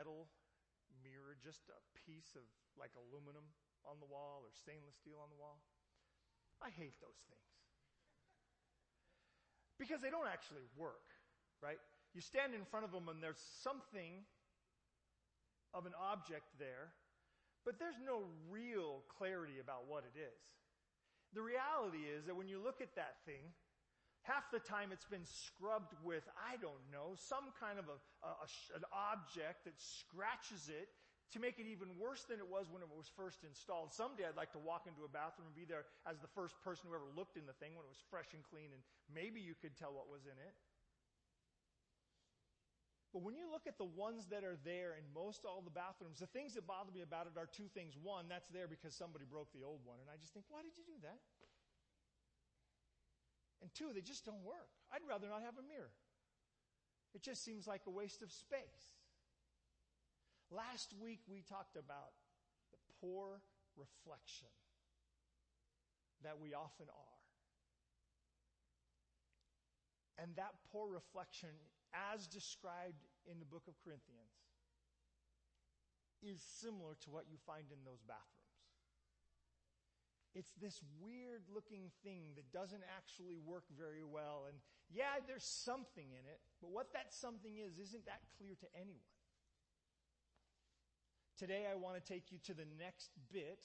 metal mirror, just a piece of like aluminum on the wall or stainless steel on the wall. I hate those things. Because they don't actually work, right? You stand in front of them and there's something of an object there, but there's no real clarity about what it is. The reality is that when you look at that thing, half the time it's been scrubbed with, I don't know, some kind of a, a, a, an object that scratches it to make it even worse than it was when it was first installed. Someday I'd like to walk into a bathroom and be there as the first person who ever looked in the thing when it was fresh and clean and maybe you could tell what was in it. But when you look at the ones that are there in most all the bathrooms, the things that bother me about it are two things. One, that's there because somebody broke the old one. And I just think, why did you do that? And two, they just don't work. I'd rather not have a mirror. It just seems like a waste of space. Last week we talked about the poor reflection that we often are. And that poor reflection, as described in the book of Corinthians, is similar to what you find in those bathrooms. It's this weird looking thing that doesn't actually work very well. And yeah, there's something in it, but what that something is isn't that clear to anyone. Today I want to take you to the next bit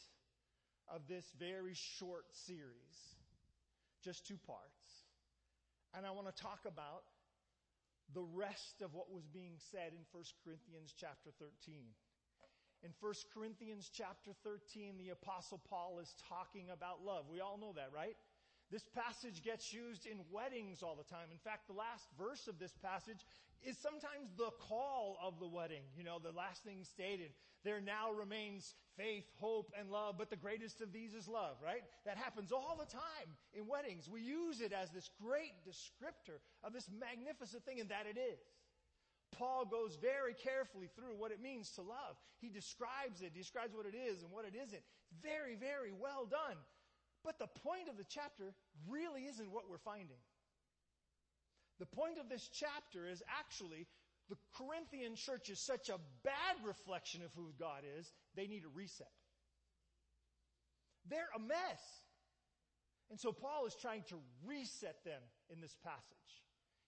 of this very short series, just two parts. And I want to talk about the rest of what was being said in 1 Corinthians chapter 13. In 1 Corinthians chapter 13, the apostle Paul is talking about love. We all know that, right? This passage gets used in weddings all the time. In fact, the last verse of this passage is sometimes the call of the wedding. You know, the last thing stated, there now remains faith, hope, and love, but the greatest of these is love, right? That happens all the time in weddings. We use it as this great descriptor of this magnificent thing, and that it is. Paul goes very carefully through what it means to love. He describes it, describes what it is and what it isn't. Very, very well done. But the point of the chapter really isn't what we're finding. The point of this chapter is actually the Corinthian church is such a bad reflection of who God is, they need a reset. They're a mess. And so Paul is trying to reset them in this passage.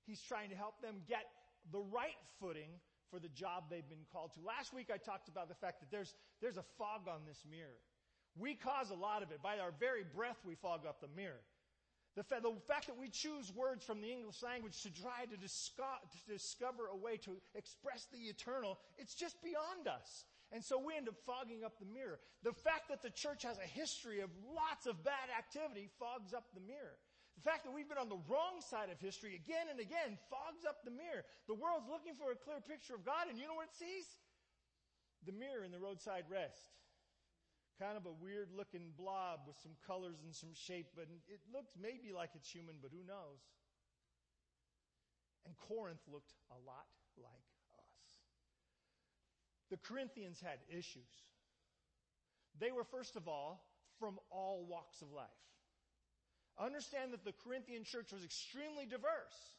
He's trying to help them get the right footing for the job they've been called to. Last week I talked about the fact that there's, there's a fog on this mirror. We cause a lot of it. By our very breath, we fog up the mirror. The, fa- the fact that we choose words from the English language to try to, disco- to discover a way to express the eternal, it's just beyond us. And so we end up fogging up the mirror. The fact that the church has a history of lots of bad activity fogs up the mirror. The fact that we've been on the wrong side of history again and again fogs up the mirror. The world's looking for a clear picture of God and you know what it sees? The mirror in the roadside rest kind of a weird looking blob with some colors and some shape, but it looks maybe like it's human, but who knows? And Corinth looked a lot like us. The Corinthians had issues. They were, first of all, from all walks of life. Understand that the Corinthian church was extremely diverse.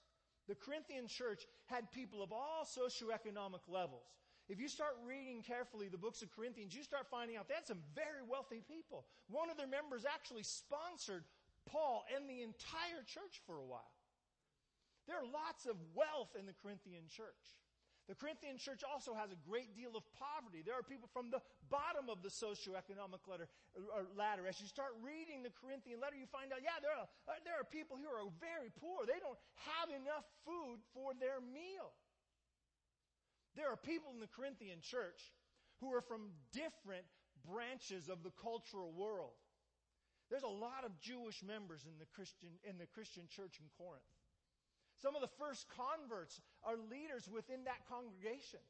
The Corinthian church had people of all socioeconomic levels. If you start reading carefully the books of Corinthians, you start finding out they had some very wealthy people. One of their members actually sponsored Paul and the entire church for a while. There are lots of wealth in the Corinthian church. The Corinthian church also has a great deal of poverty. There are people from the bottom of the socioeconomic ladder, ladder. As you start reading the Corinthian letter, you find out, yeah, there are, uh, there are people who are very poor. They don't have enough food for their meal. There are people in the Corinthian church who are from different branches of the cultural world. There's a lot of Jewish members in the Christian, in the Christian church in Corinth. Some of the first converts are leaders within that congregation.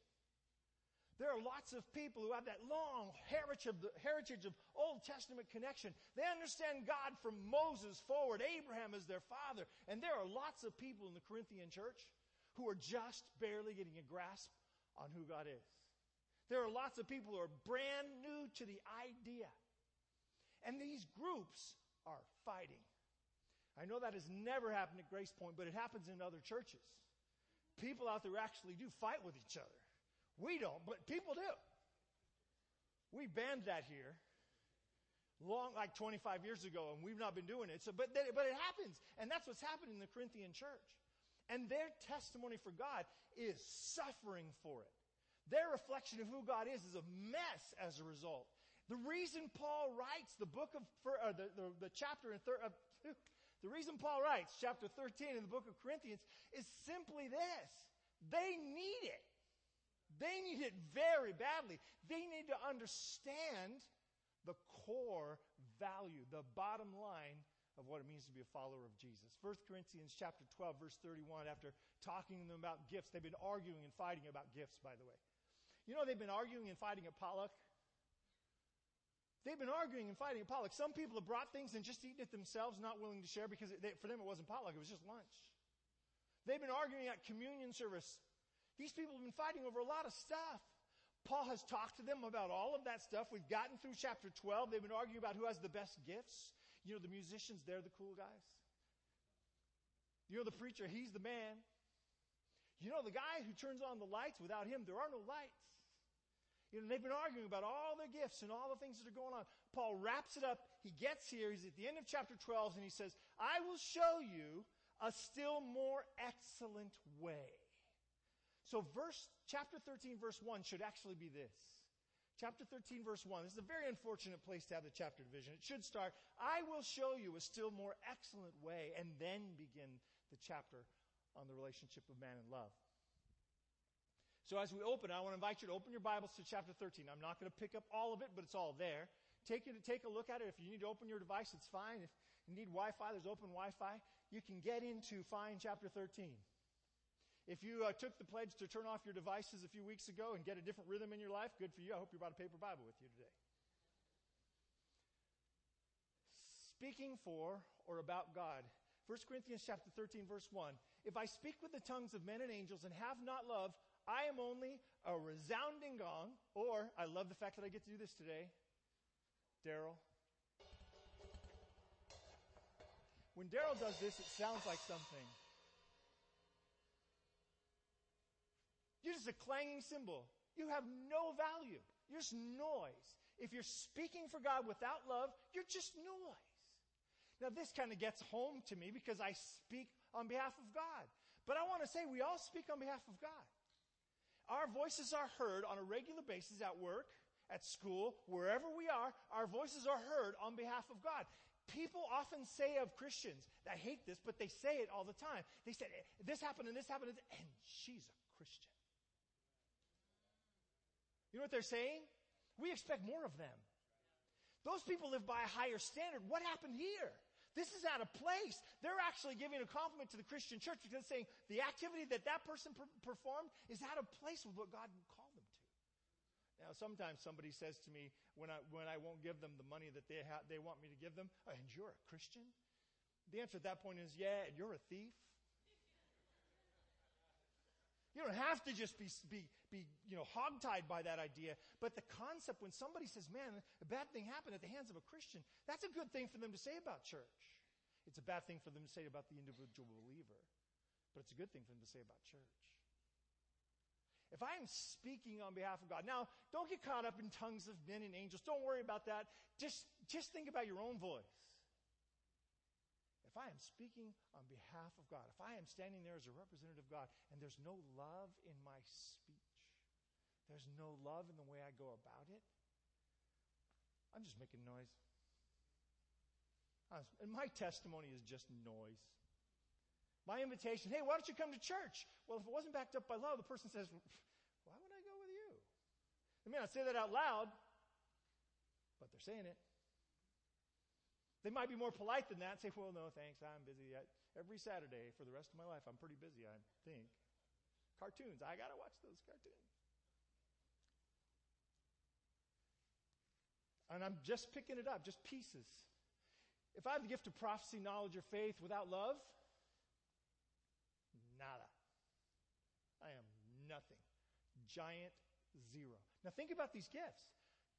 There are lots of people who have that long heritage of, Old Testament connection. They understand God from Moses forward. Abraham is their father. And there are lots of people in the Corinthian church who are just barely getting a grasp on who God is. There are lots of people who are brand new to the idea. And these groups are fighting. I know that has never happened at Grace Point, but it happens in other churches. People out there actually do fight with each other. We don't, but people do. We banned that here long, like 25 years ago, and we've not been doing it. So, but, then, but it happens. And that's what's happening in the Corinthian church. And their testimony for God is suffering for it. Their reflection of who God is is a mess as a result. The reason Paul writes the book of, uh, the, the, the, chapter in thir- uh, the reason Paul writes chapter 13 in the book of Corinthians is simply this. They need it. They need it very badly. They need to understand the core value, the bottom line of what it means to be a follower of Jesus. 1 Corinthians chapter 12 verse 31 after talking to them about gifts, they've been arguing and fighting about gifts by the way. You know they've been arguing and fighting at potluck? They've been arguing and fighting at potluck. Some people have brought things and just eaten it themselves, not willing to share because they, for them it wasn't potluck, it was just lunch. They've been arguing at communion service. These people have been fighting over a lot of stuff. Paul has talked to them about all of that stuff. We've gotten through chapter 12. They've been arguing about who has the best gifts. You know, the musicians, they're the cool guys. You know, the preacher, he's the man. You know, the guy who turns on the lights, without him, there are no lights. You know, they've been arguing about all their gifts and all the things that are going on. Paul wraps it up. He gets here. He's at the end of chapter 12 and he says, I will show you a still more excellent way. So verse, chapter 13 verse 1 should actually be this. Chapter 13 verse 1. This is a very unfortunate place to have the chapter division. It should start, I will show you a still more excellent way, and then begin the chapter on the relationship of man and love. So as we open, I want to invite you to open your Bibles to chapter 13. I'm not going to pick up all of it, but it's all there. Take take a look at it. If you need to open your device, it's fine. If you need Wi-Fi, there's open Wi-Fi. You can get into find chapter 13. If you uh, took the pledge to turn off your devices a few weeks ago and get a different rhythm in your life, good for you. I hope you brought a paper Bible with you today. Speaking for or about God. 1 Corinthians chapter 13 verse 1. If I speak with the tongues of men and angels and have not love, I am only a resounding gong, or I love the fact that I get to do this today. Daryl. When Daryl does this, it sounds like something. You're just a clanging cymbal. You have no value. You're just noise. If you're speaking for God without love, you're just noise. Now, this kind of gets home to me because I speak on behalf of God. But I want to say we all speak on behalf of God. Our voices are heard on a regular basis at work, at school, wherever we are. Our voices are heard on behalf of God. People often say of Christians, I hate this, but they say it all the time. They say, eh, this happened and this happened, and she's a Christian. You know what they're saying? We expect more of them. Those people live by a higher standard. What happened here? This is out of place. They're actually giving a compliment to the Christian church because saying the activity that that person per- performed is out of place with what God called them to. Now, sometimes somebody says to me when I, when I won't give them the money that they, ha- they want me to give them, and you're a Christian? The answer at that point is, yeah, and you're a thief. You don't have to just be, be, be, you know, hogtied by that idea. But the concept when somebody says, man, a bad thing happened at the hands of a Christian, that's a good thing for them to say about church. It's a bad thing for them to say about the individual believer, but it's a good thing for them to say about church. If I am speaking on behalf of God, now don't get caught up in tongues of men and angels. Don't worry about that. Just, just think about your own voice. If I am speaking on behalf of God, if I am standing there as a representative of God, and there's no love in my speech, there's no love in the way I go about it, I'm just making noise. And my testimony is just noise. My invitation, hey, why don't you come to church? Well, if it wasn't backed up by love, the person says, why would I go with you? They may not say that out loud, but they're saying it. They might be more polite than that and say, well, no, thanks, I'm busy. every Saturday for the rest of my life, I'm pretty busy, I think. Cartoons, I gotta watch those cartoons. And I'm just picking it up, just pieces. If I have the gift of prophecy, knowledge, or faith without love, nada. I am nothing. Giant zero. Now think about these gifts.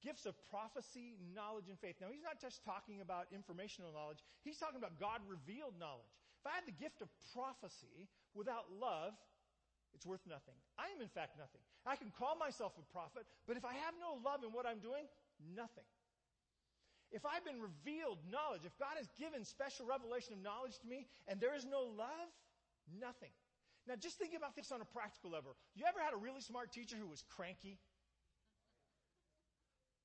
Gifts of prophecy, knowledge, and faith. Now he's not just talking about informational knowledge. He's talking about God revealed knowledge. If I had the gift of prophecy without love, It's worth nothing. I am, in fact, nothing. I can call myself a prophet, but if I have no love in what I'm doing, nothing. If I've been revealed knowledge, if God has given special revelation of knowledge to me and there is no love, nothing. Now just think about this on a practical level. You ever had a really smart teacher who was cranky?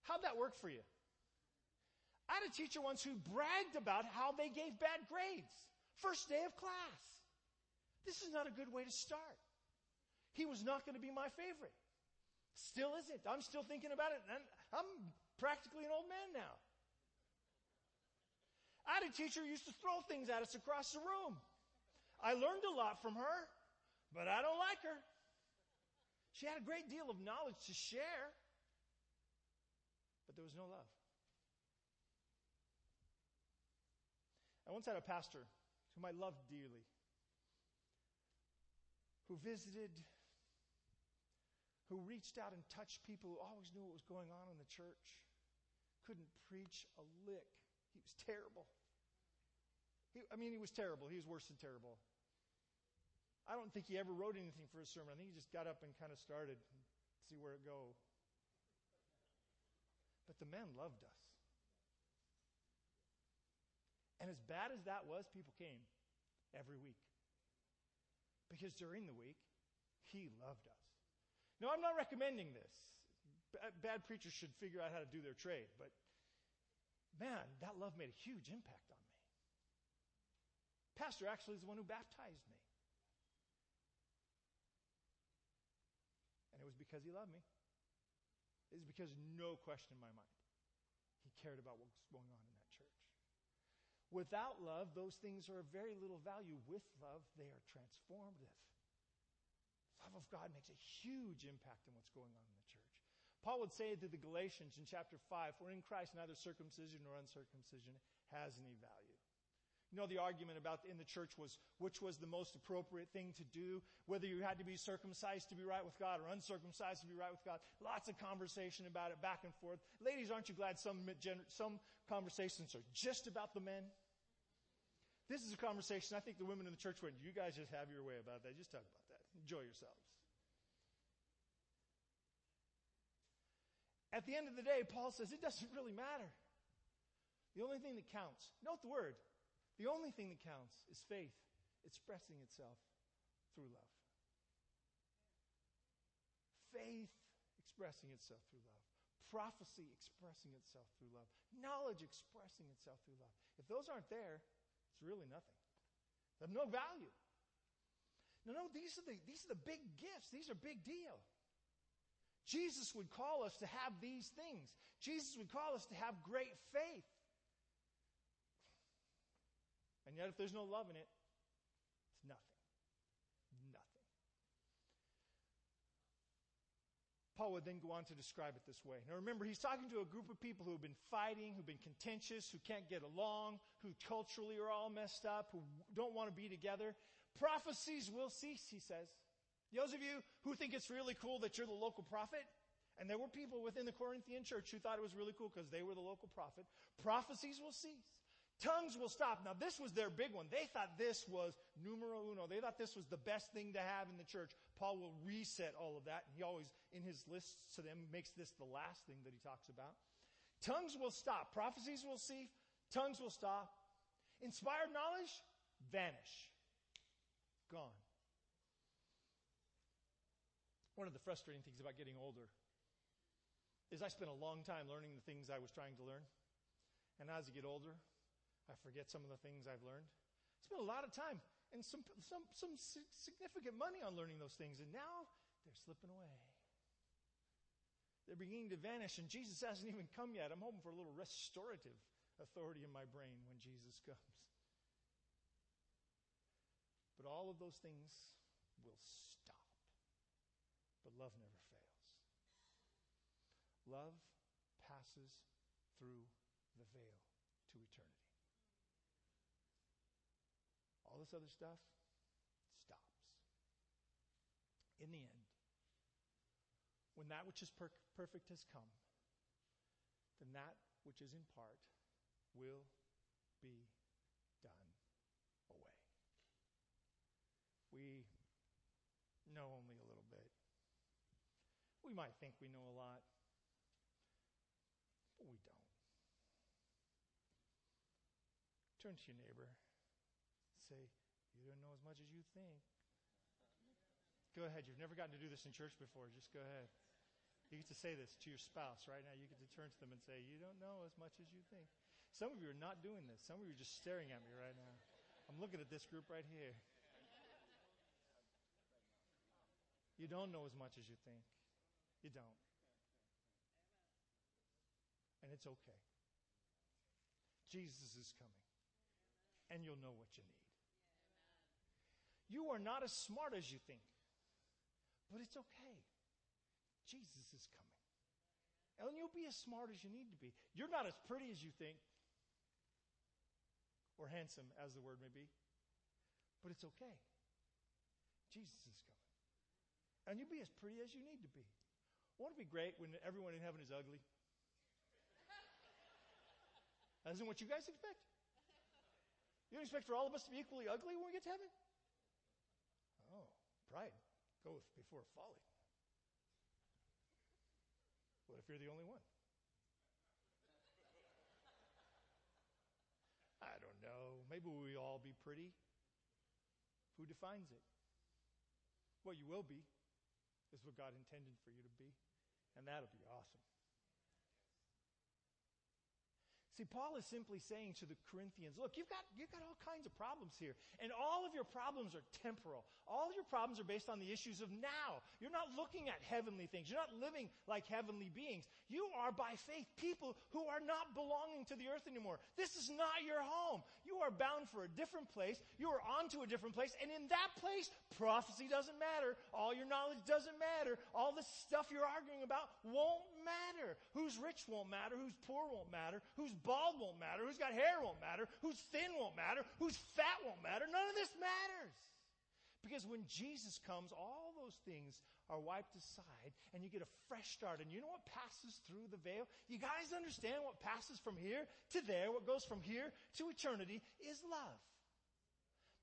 How'd that work for you? I had a teacher once who bragged about how they gave bad grades. First day of class. This is not a good way to start. He was not going to be my favorite. Still isn't. I'm still thinking about it. And I'm practically an old man now. I had a teacher who used to throw things at us across the room. I learned a lot from her, but I don't like her. She had a great deal of knowledge to share, but there was no love. I once had a pastor whom I loved dearly, who visited, who reached out and touched people who always knew what was going on in the church, couldn't preach a lick he was terrible. He, I mean, he was terrible. He was worse than terrible. I don't think he ever wrote anything for his sermon. I think he just got up and kind of started see where it go. But the man loved us. And as bad as that was, people came every week. Because during the week, he loved us. Now, I'm not recommending this. Bad preachers should figure out how to do their trade, but man, that love made a huge impact on me. Pastor actually is the one who baptized me. And it was because he loved me. Was because no question in my mind. He cared about what was going on in that church. Without love, those things are of very little value. With love, they are transformative. Love of God makes a huge impact on what's going on in the church. Paul would say to the Galatians in chapter 5, for in Christ neither circumcision nor uncircumcision has any value. You know, the argument about in the church was which was the most appropriate thing to do, whether you had to be circumcised to be right with God or uncircumcised to be right with God. Lots of conversation about it back and forth. Ladies, aren't you glad some, some conversations are just about the men? This is a conversation I think the women in the church went, you guys just have your way about that. Just talk about that. Enjoy yourselves. At the end of the day, Paul says it doesn't really matter. The only thing that counts, note the word, the only thing that counts is faith expressing itself through love. Faith expressing itself through love. Prophecy expressing itself through love. Knowledge expressing itself through love. If those aren't there, it's really nothing. They have no value. No, no, these are the, these are the big gifts. These are big deal. Jesus would call us to have these things. Jesus would call us to have great faith. And yet, if there's no love in it, it's nothing. Nothing. Paul would then go on to describe it this way. Now remember, he's talking to a group of people who have been fighting, who've been contentious, who can't get along, who culturally are all messed up, who don't want to be together. Prophecies will cease, he says. Those of you who think it's really cool that you're the local prophet, and there were people within the Corinthian church who thought it was really cool because they were the local prophet, prophecies will cease. Tongues will stop. Now, this was their big one. They thought this was numero uno. They thought this was the best thing to have in the church. Paul will reset all of that. He always, in his lists to them, makes this the last thing that he talks about. Tongues will stop. Prophecies will cease. Tongues will stop. Inspired knowledge, vanish. Gone. One of the frustrating things about getting older is I spent a long time learning the things I was trying to learn. And as I get older, I forget some of the things I've learned. I spent a lot of time and some, some, some significant money on learning those things. And now they're slipping away. They're beginning to vanish, and Jesus hasn't even come yet. I'm hoping for a little restorative authority in my brain when Jesus comes. But all of those things will stop. but love never fails. Love passes through the veil to eternity. All this other stuff stops. In the end, when that which is per- perfect has come, then that which is in part will be done away. We know only a little bit. We might think we know a lot, but we don't. Turn to your neighbor. Say, You don't know as much as you think. Go ahead. You've never gotten to do this in church before. Just go ahead. You get to say this to your spouse right now. You get to turn to them and say, You don't know as much as you think. Some of you are not doing this. Some of you are just staring at me right now. I'm looking at this group right here. You don't know as much as you think. You don't. And it's okay. Jesus is coming, and you'll know what you need. You are not as smart as you think, but it's okay. Jesus is coming. And you'll be as smart as you need to be. You're not as pretty as you think, or handsome as the word may be, but it's okay. Jesus is coming. And you'll be as pretty as you need to be. Won't it be great when everyone in heaven is ugly? That isn't what you guys expect. You don't expect for all of us to be equally ugly when we get to heaven? Pride goeth before folly. What if you're the only one? I don't know. Maybe we all be pretty. Who defines it? What you will be is what God intended for you to be. And that'll be awesome. See, Paul is simply saying to the Corinthians, look, you've got, you've got all kinds of problems here. And all of your problems are temporal. All your problems are based on the issues of now. You're not looking at heavenly things. You're not living like heavenly beings. You are by faith people who are not belonging to the earth anymore. This is not your home. You are bound for a different place. You are onto a different place. And in that place, prophecy doesn't matter. All your knowledge doesn't matter. All the stuff you're arguing about won't matter. Who's rich won't matter. Who's poor won't matter. Who's bald won't matter. Who's got hair won't matter. Who's thin won't matter. Who's fat won't matter. None of this matters. Because when Jesus comes, all those things are wiped aside and you get a fresh start. And you know what passes through the veil? You guys understand what passes from here to there, what goes from here to eternity is love.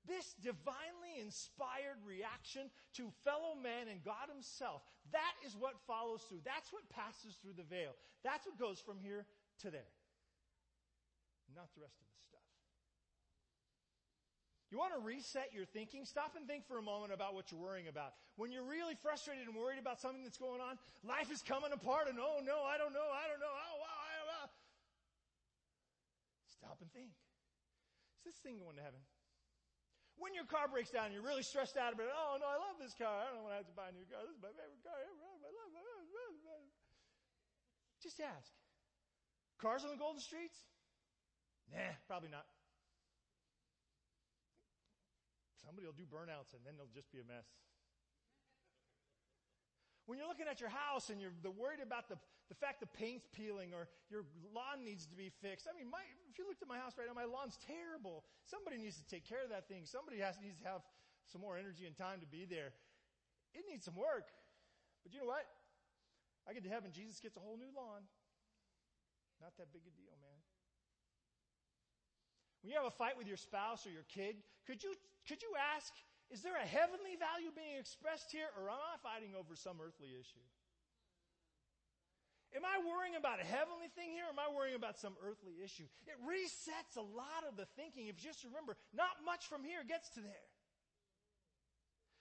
This divinely inspired reaction to fellow man and God himself, that is what follows through. That's what passes through the veil. That's what goes from here to there not the rest of the stuff. You want to reset your thinking? Stop and think for a moment about what you're worrying about. When you're really frustrated and worried about something that's going on, life is coming apart and oh no, I don't know, I don't know, oh wow, I don't know. Stop and think. Is this thing going to heaven? When your car breaks down, and you're really stressed out about it. Oh no, I love this car. I don't want to have to buy a new car. This is my favorite car ever. I love it. Just ask. Cars on the golden streets? Nah, probably not. Somebody will do burnouts and then it'll just be a mess. When you're looking at your house and you're worried about the, the fact the paint's peeling or your lawn needs to be fixed. I mean, my, if you looked at my house right now, my lawn's terrible. Somebody needs to take care of that thing. Somebody has, needs to have some more energy and time to be there. It needs some work. But you know what? I get to heaven, Jesus gets a whole new lawn. Not that big a deal, man. When you have a fight with your spouse or your kid, could you, could you ask, is there a heavenly value being expressed here or am I fighting over some earthly issue? Am I worrying about a heavenly thing here or am I worrying about some earthly issue? It resets a lot of the thinking. If you just remember, not much from here gets to there.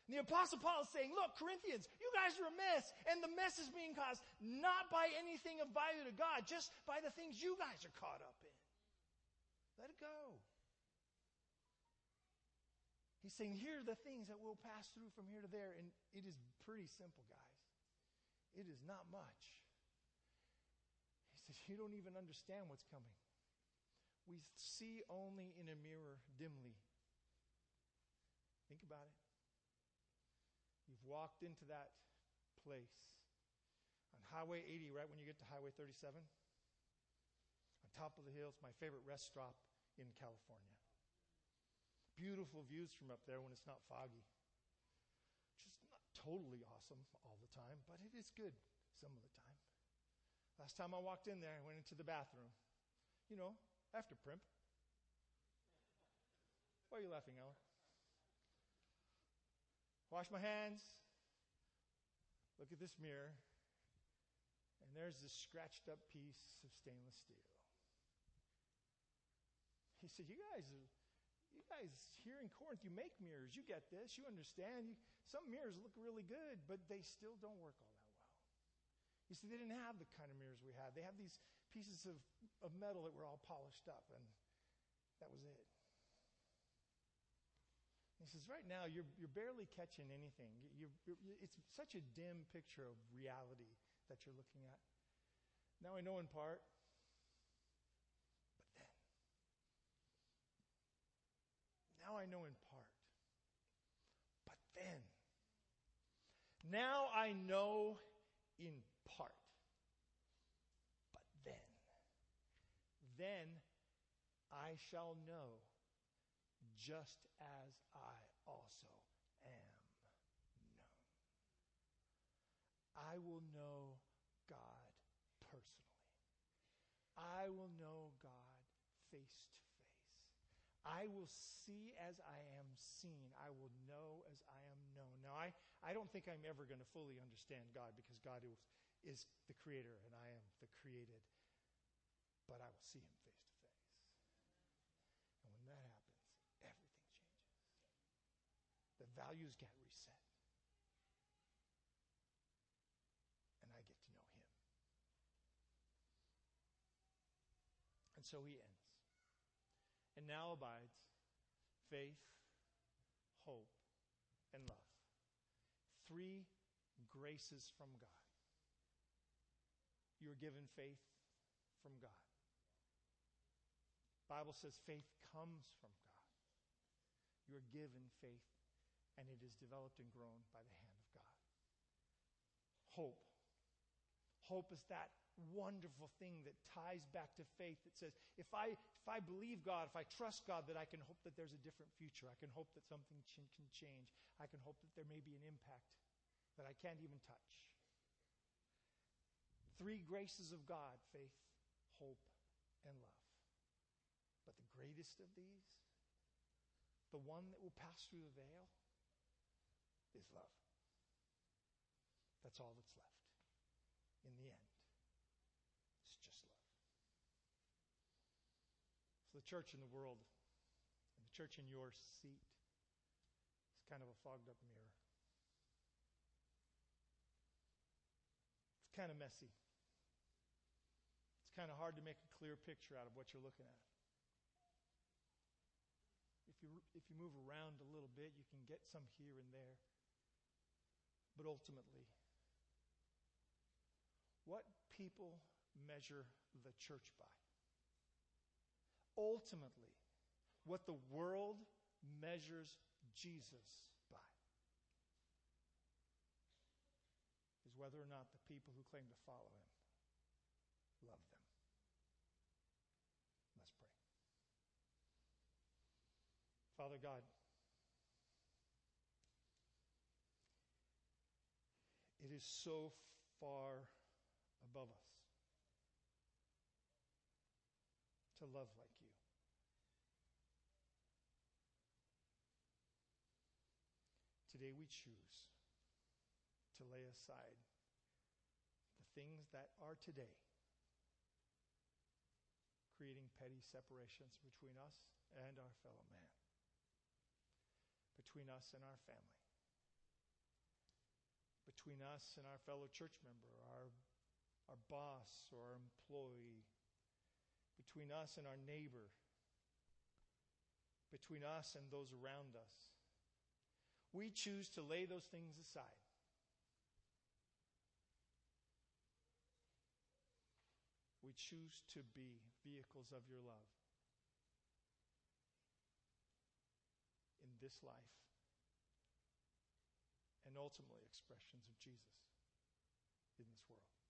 And the apostle Paul is saying, look, Corinthians, you guys are a mess. And the mess is being caused not by anything of value to God, just by the things you guys are caught up in. Let it go. He's saying, here are the things that we'll pass through from here to there. And it is pretty simple, guys. It is not much. He says, you don't even understand what's coming. We see only in a mirror dimly. Think about it. You've walked into that place on Highway 80, right when you get to Highway 37. On top of the hills, my favorite rest stop in California. Beautiful views from up there when it's not foggy. Just not totally awesome all the time, but it is good some of the time. Last time I walked in there, I went into the bathroom. You know, after primp. Why are you laughing, Ellen? Wash my hands, look at this mirror, and there's this scratched up piece of stainless steel. He said, You guys, you guys here in Corinth, you make mirrors. You get this. You understand. You, some mirrors look really good, but they still don't work all that well. You see, they didn't have the kind of mirrors we had. They had these pieces of, of metal that were all polished up, and that was it. He says, right now, you're, you're barely catching anything. You're, you're, it's such a dim picture of reality that you're looking at. Now I know in part, but then. Now I know in part, but then. Now I know in part, but then. Then I shall know just as I also am known. I will know God personally. I will know God face to. I will see as I am seen. I will know as I am known. Now, I, I don't think I'm ever going to fully understand God because God is, is the creator and I am the created. But I will see him face to face. And when that happens, everything changes. the values get reset. And I get to know him. And so he ends. And now abides faith, hope, and love. Three graces from God. You are given faith from God. Bible says faith comes from God. You are given faith and it is developed and grown by the hand of God. Hope. Hope is that wonderful thing that ties back to faith that says, if I, if I believe God, if I trust God, that I can hope that there's a different future. I can hope that something ch- can change. I can hope that there may be an impact that I can't even touch. Three graces of God faith, hope, and love. But the greatest of these, the one that will pass through the veil, is love. That's all that's left. In the end, it's just love. So the church in the world, and the church in your seat, is kind of a fogged up mirror. It's kind of messy. It's kind of hard to make a clear picture out of what you're looking at. If you, if you move around a little bit, you can get some here and there. But ultimately, what people measure the church by. Ultimately, what the world measures Jesus by is whether or not the people who claim to follow him love them. Let's pray. Father God, It is so far above us to love like you. Today we choose to lay aside the things that are today creating petty separations between us and our fellow man, between us and our family between us and our fellow church member, our, our boss or our employee, between us and our neighbor, between us and those around us. We choose to lay those things aside. We choose to be vehicles of your love in this life and ultimately expressions of Jesus in this world.